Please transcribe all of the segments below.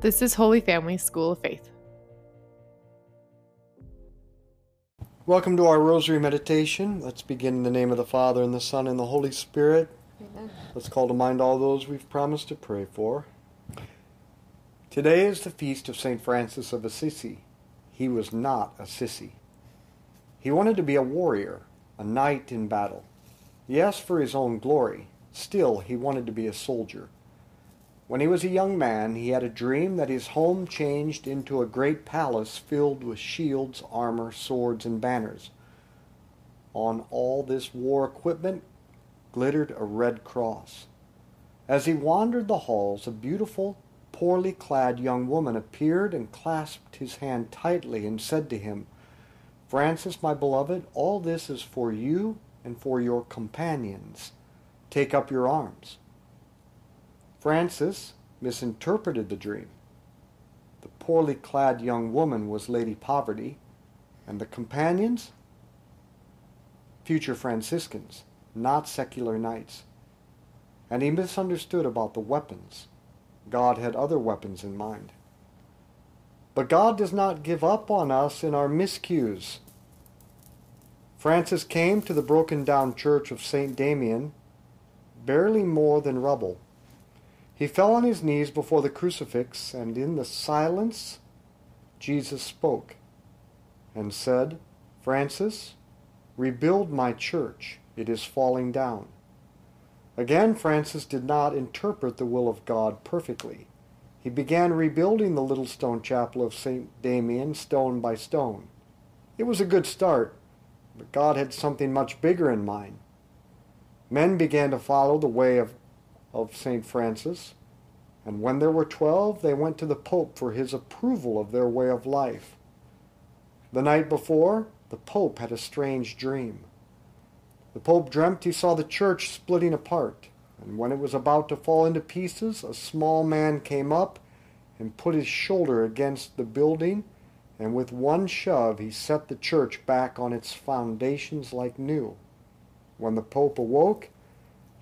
This is Holy Family School of Faith. Welcome to our Rosary Meditation. Let's begin in the name of the Father, and the Son, and the Holy Spirit. Amen. Let's call to mind all those we've promised to pray for. Today is the feast of St. Francis of Assisi. He was not a sissy. He wanted to be a warrior, a knight in battle. Yes, for his own glory. Still, he wanted to be a soldier. When he was a young man, he had a dream that his home changed into a great palace filled with shields, armor, swords, and banners. On all this war equipment glittered a red cross. As he wandered the halls, a beautiful, poorly clad young woman appeared and clasped his hand tightly and said to him, Francis, my beloved, all this is for you and for your companions. Take up your arms. Francis misinterpreted the dream. The poorly clad young woman was Lady Poverty, and the companions? Future Franciscans, not secular knights. And he misunderstood about the weapons. God had other weapons in mind. But God does not give up on us in our miscues. Francis came to the broken down church of St. Damien, barely more than rubble. He fell on his knees before the crucifix, and in the silence, Jesus spoke and said, Francis, rebuild my church. It is falling down. Again, Francis did not interpret the will of God perfectly. He began rebuilding the little stone chapel of St. Damien stone by stone. It was a good start, but God had something much bigger in mind. Men began to follow the way of of St. Francis, and when there were twelve, they went to the Pope for his approval of their way of life. The night before, the Pope had a strange dream. The Pope dreamt he saw the church splitting apart, and when it was about to fall into pieces, a small man came up and put his shoulder against the building, and with one shove he set the church back on its foundations like new. When the Pope awoke,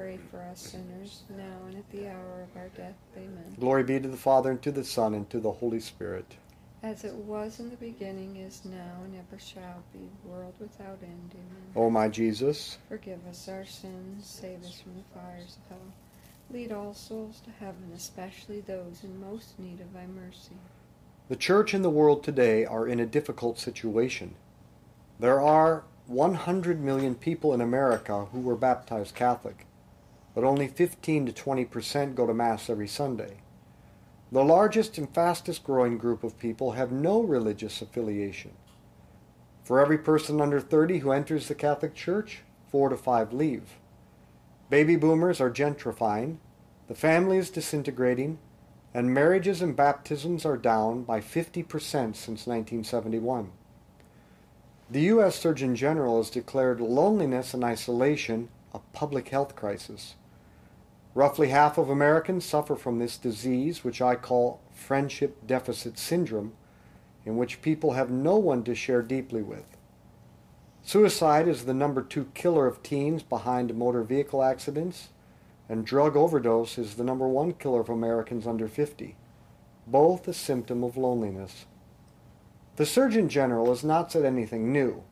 pray for us sinners, now and at the hour of our death. Amen. Glory be to the Father, and to the Son, and to the Holy Spirit. As it was in the beginning, is now, and ever shall be, world without end. Amen. O my Jesus, Forgive us our sins, save us from the fires of hell. Lead all souls to heaven, especially those in most need of thy mercy. the church and the world today are in a difficult situation. There are 100 million people in America who were baptized Catholic, but only 15 to 20 percent go to Mass every Sunday. The largest and fastest growing group of people have no religious affiliation. For every person under 30 who enters the Catholic Church, four to five leave. Baby boomers are gentrifying, the family is disintegrating, and marriages and baptisms are down by 50% since 1971. The U.S. Surgeon General has declared loneliness and isolation a public health crisis. Roughly half of Americans suffer from this disease, which I call friendship deficit syndrome, in which people have no one to share deeply with. Suicide is the number two killer of teens behind motor vehicle accidents, and drug overdose is the number one killer of Americans under 50, both a symptom of loneliness. The Surgeon General has not said anything new.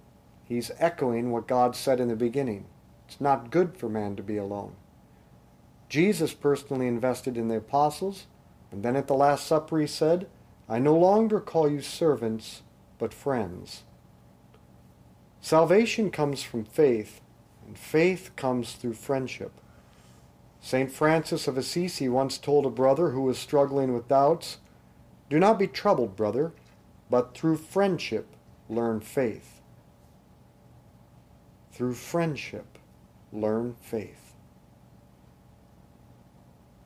He's echoing what God said in the beginning. It's not good for man to be alone. Jesus personally invested in the apostles, and then at the Last Supper he said, I no longer call you servants, but friends. Salvation comes from faith, and faith comes through friendship. St. Francis of Assisi once told a brother who was struggling with doubts, Do not be troubled, brother, but through friendship learn faith. Through friendship learn faith.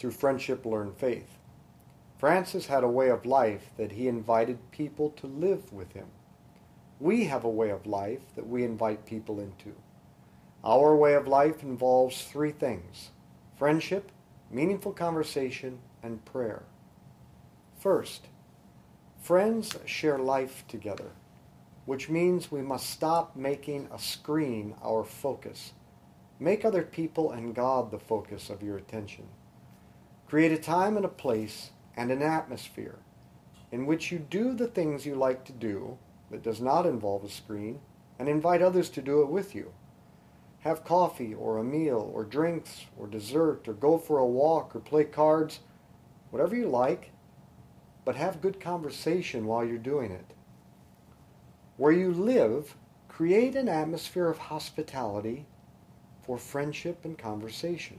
through friendship learn faith. Francis had a way of life that he invited people to live with him. We have a way of life that we invite people into. Our way of life involves three things friendship, meaningful conversation, and prayer. First, friends share life together, which means we must stop making a screen our focus. Make other people and God the focus of your attention. Create a time and a place and an atmosphere in which you do the things you like to do that does not involve a screen and invite others to do it with you. Have coffee or a meal or drinks or dessert or go for a walk or play cards, whatever you like, but have good conversation while you're doing it. Where you live, create an atmosphere of hospitality for friendship and conversation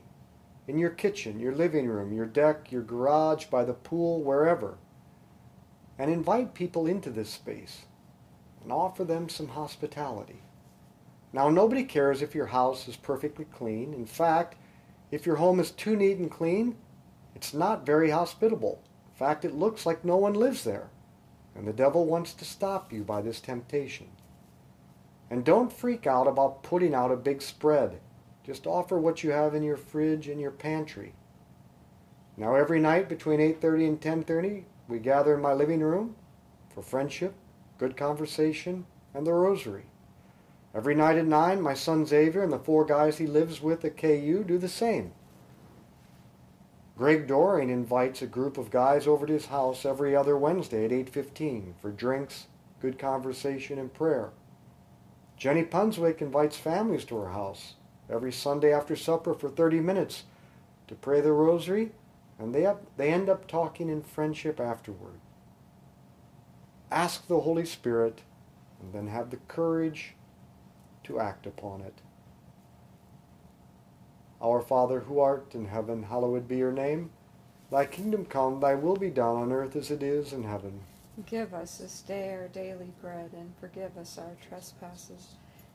in your kitchen, your living room, your deck, your garage, by the pool, wherever. And invite people into this space and offer them some hospitality. Now, nobody cares if your house is perfectly clean. In fact, if your home is too neat and clean, it's not very hospitable. In fact, it looks like no one lives there. And the devil wants to stop you by this temptation. And don't freak out about putting out a big spread. Just offer what you have in your fridge and your pantry. Now every night between 8:30 and 10:30, we gather in my living room for friendship, good conversation, and the rosary. Every night at 9, my son Xavier and the four guys he lives with at KU do the same. Greg Doring invites a group of guys over to his house every other Wednesday at 8:15 for drinks, good conversation, and prayer. Jenny Punswick invites families to her house every Sunday after supper for 30 minutes to pray the rosary, and they, up, they end up talking in friendship afterward. Ask the Holy Spirit, and then have the courage to act upon it. Our Father who art in heaven, hallowed be your name. Thy kingdom come, thy will be done on earth as it is in heaven. Give us this day our daily bread, and forgive us our trespasses,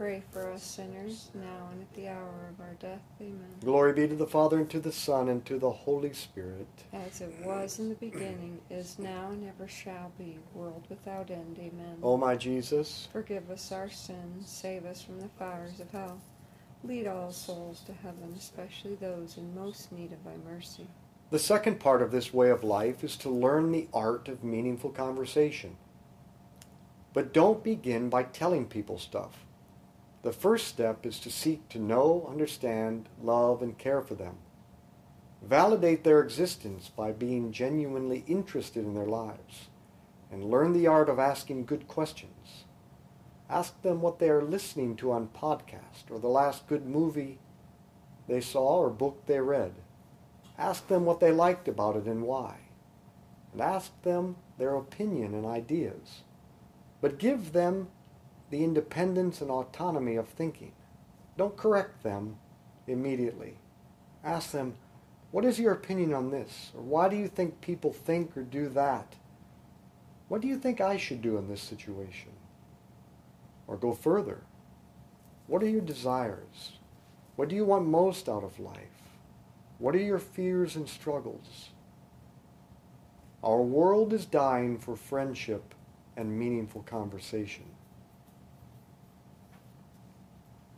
pray for us sinners, now and at the hour of our death. Amen. Glory be to the Father, and to the Son, and to the Holy Spirit. As it was in the beginning, is now, and ever shall be, world without end. Amen. O my Jesus, Forgive us our sins, save us from the fires of hell. Lead all souls to heaven, especially those in most need of thy mercy. the second part of this way of life is to learn the art of meaningful conversation. But don't begin by telling people stuff. The first step is to seek to know, understand, love, and care for them. Validate their existence by being genuinely interested in their lives, and learn the art of asking good questions. Ask them what they are listening to on podcast or the last good movie they saw or book they read. Ask them what they liked about it and why. And ask them their opinion and ideas. But give them the independence and autonomy of thinking. Don't correct them immediately. Ask them, what is your opinion on this? Or why do you think people think or do that? What do you think I should do in this situation? Or go further. What are your desires? What do you want most out of life? What are your fears and struggles? Our world is dying for friendship and meaningful conversation.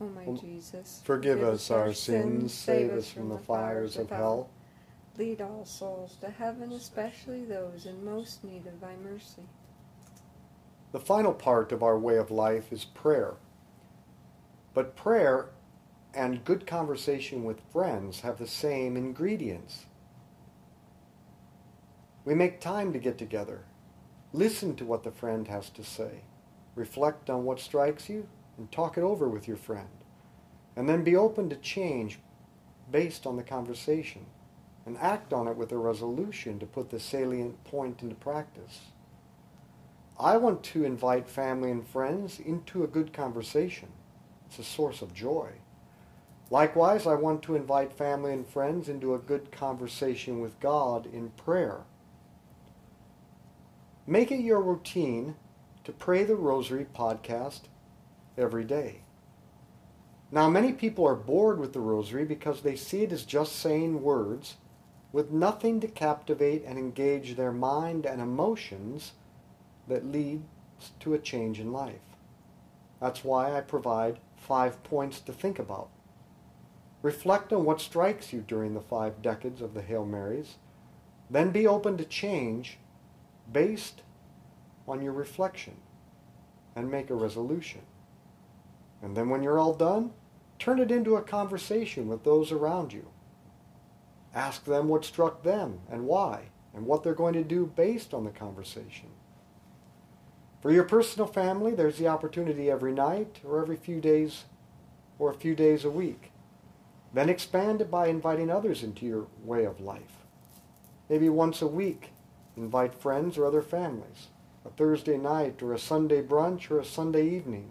O my Um, Jesus, Forgive us our sins, save us from the fires of hell. Lead all souls to heaven, especially those in most need of thy mercy. The final part of our way of life is prayer. But prayer and good conversation with friends have the same ingredients. We make time to get together. Listen to what the friend has to say. Reflect on what strikes you and talk it over with your friend. And then be open to change based on the conversation and act on it with a resolution to put the salient point into practice. I want to invite family and friends into a good conversation. It's a source of joy. Likewise, I want to invite family and friends into a good conversation with God in prayer. Make it your routine to pray the Rosary podcast every day. Now, many people are bored with the Rosary because they see it as just saying words with nothing to captivate and engage their mind and emotions that leads to a change in life. That's why I provide five points to think about. Reflect on what strikes you during the five decades of the Hail Marys. Then be open to change based on your reflection and make a resolution. And then when you're all done, turn it into a conversation with those around you. Ask them what struck them and why, and what they're going to do based on the conversation. For your personal family, there's the opportunity every night or every few days or a few days a week. Then expand it by inviting others into your way of life. Maybe once a week, invite friends or other families, a Thursday night or a Sunday brunch or a Sunday evening.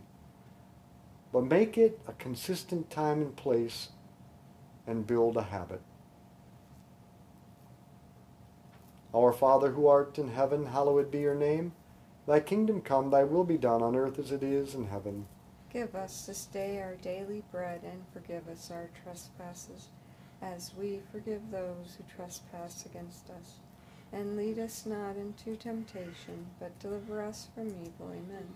But make it a consistent time and place and build a habit. Our Father who art in heaven, hallowed be your name. Thy kingdom come, thy will be done on earth as it is in heaven. Give us this day our daily bread, and forgive us our trespasses, as we forgive those who trespass against us. And lead us not into temptation, but deliver us from evil. Amen.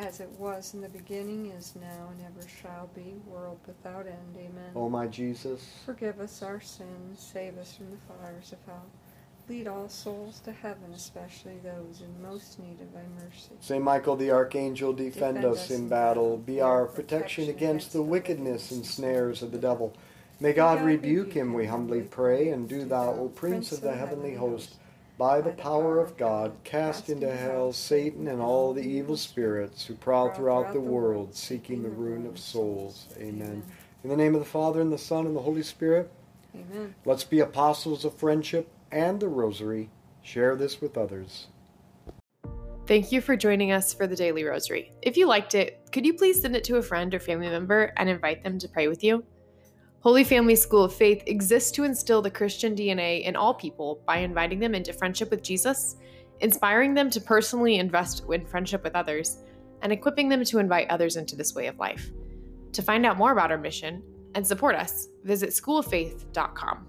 As it was in the beginning, is now, and ever shall be, world without end. Amen. O my Jesus, Forgive us our sins, save us from the fires of hell. Lead all souls to heaven, especially those in most need of thy mercy. Saint Michael the Archangel, defend, Defend us us in battle. battle. Be our protection against the wickedness and snares of the devil. May God rebuke him, we humbly pray, and do thou, O Prince of the heavenly host, by the power of God, cast into hell Satan and all the evil spirits who prowl throughout the world, seeking the ruin of souls. Amen. In the name of the Father, and the Son, and the Holy Spirit, Amen. let's be apostles of friendship and the rosary. Share this with others. Thank you for joining us for the Daily Rosary. If you liked it, could you please send it to a friend or family member and invite them to pray with you? Holy Family School of Faith exists to instill the Christian DNA in all people by inviting them into friendship with Jesus, inspiring them to personally invest in friendship with others, and equipping them to invite others into this way of life. To find out more about our mission and support us, visit schooloffaith.com.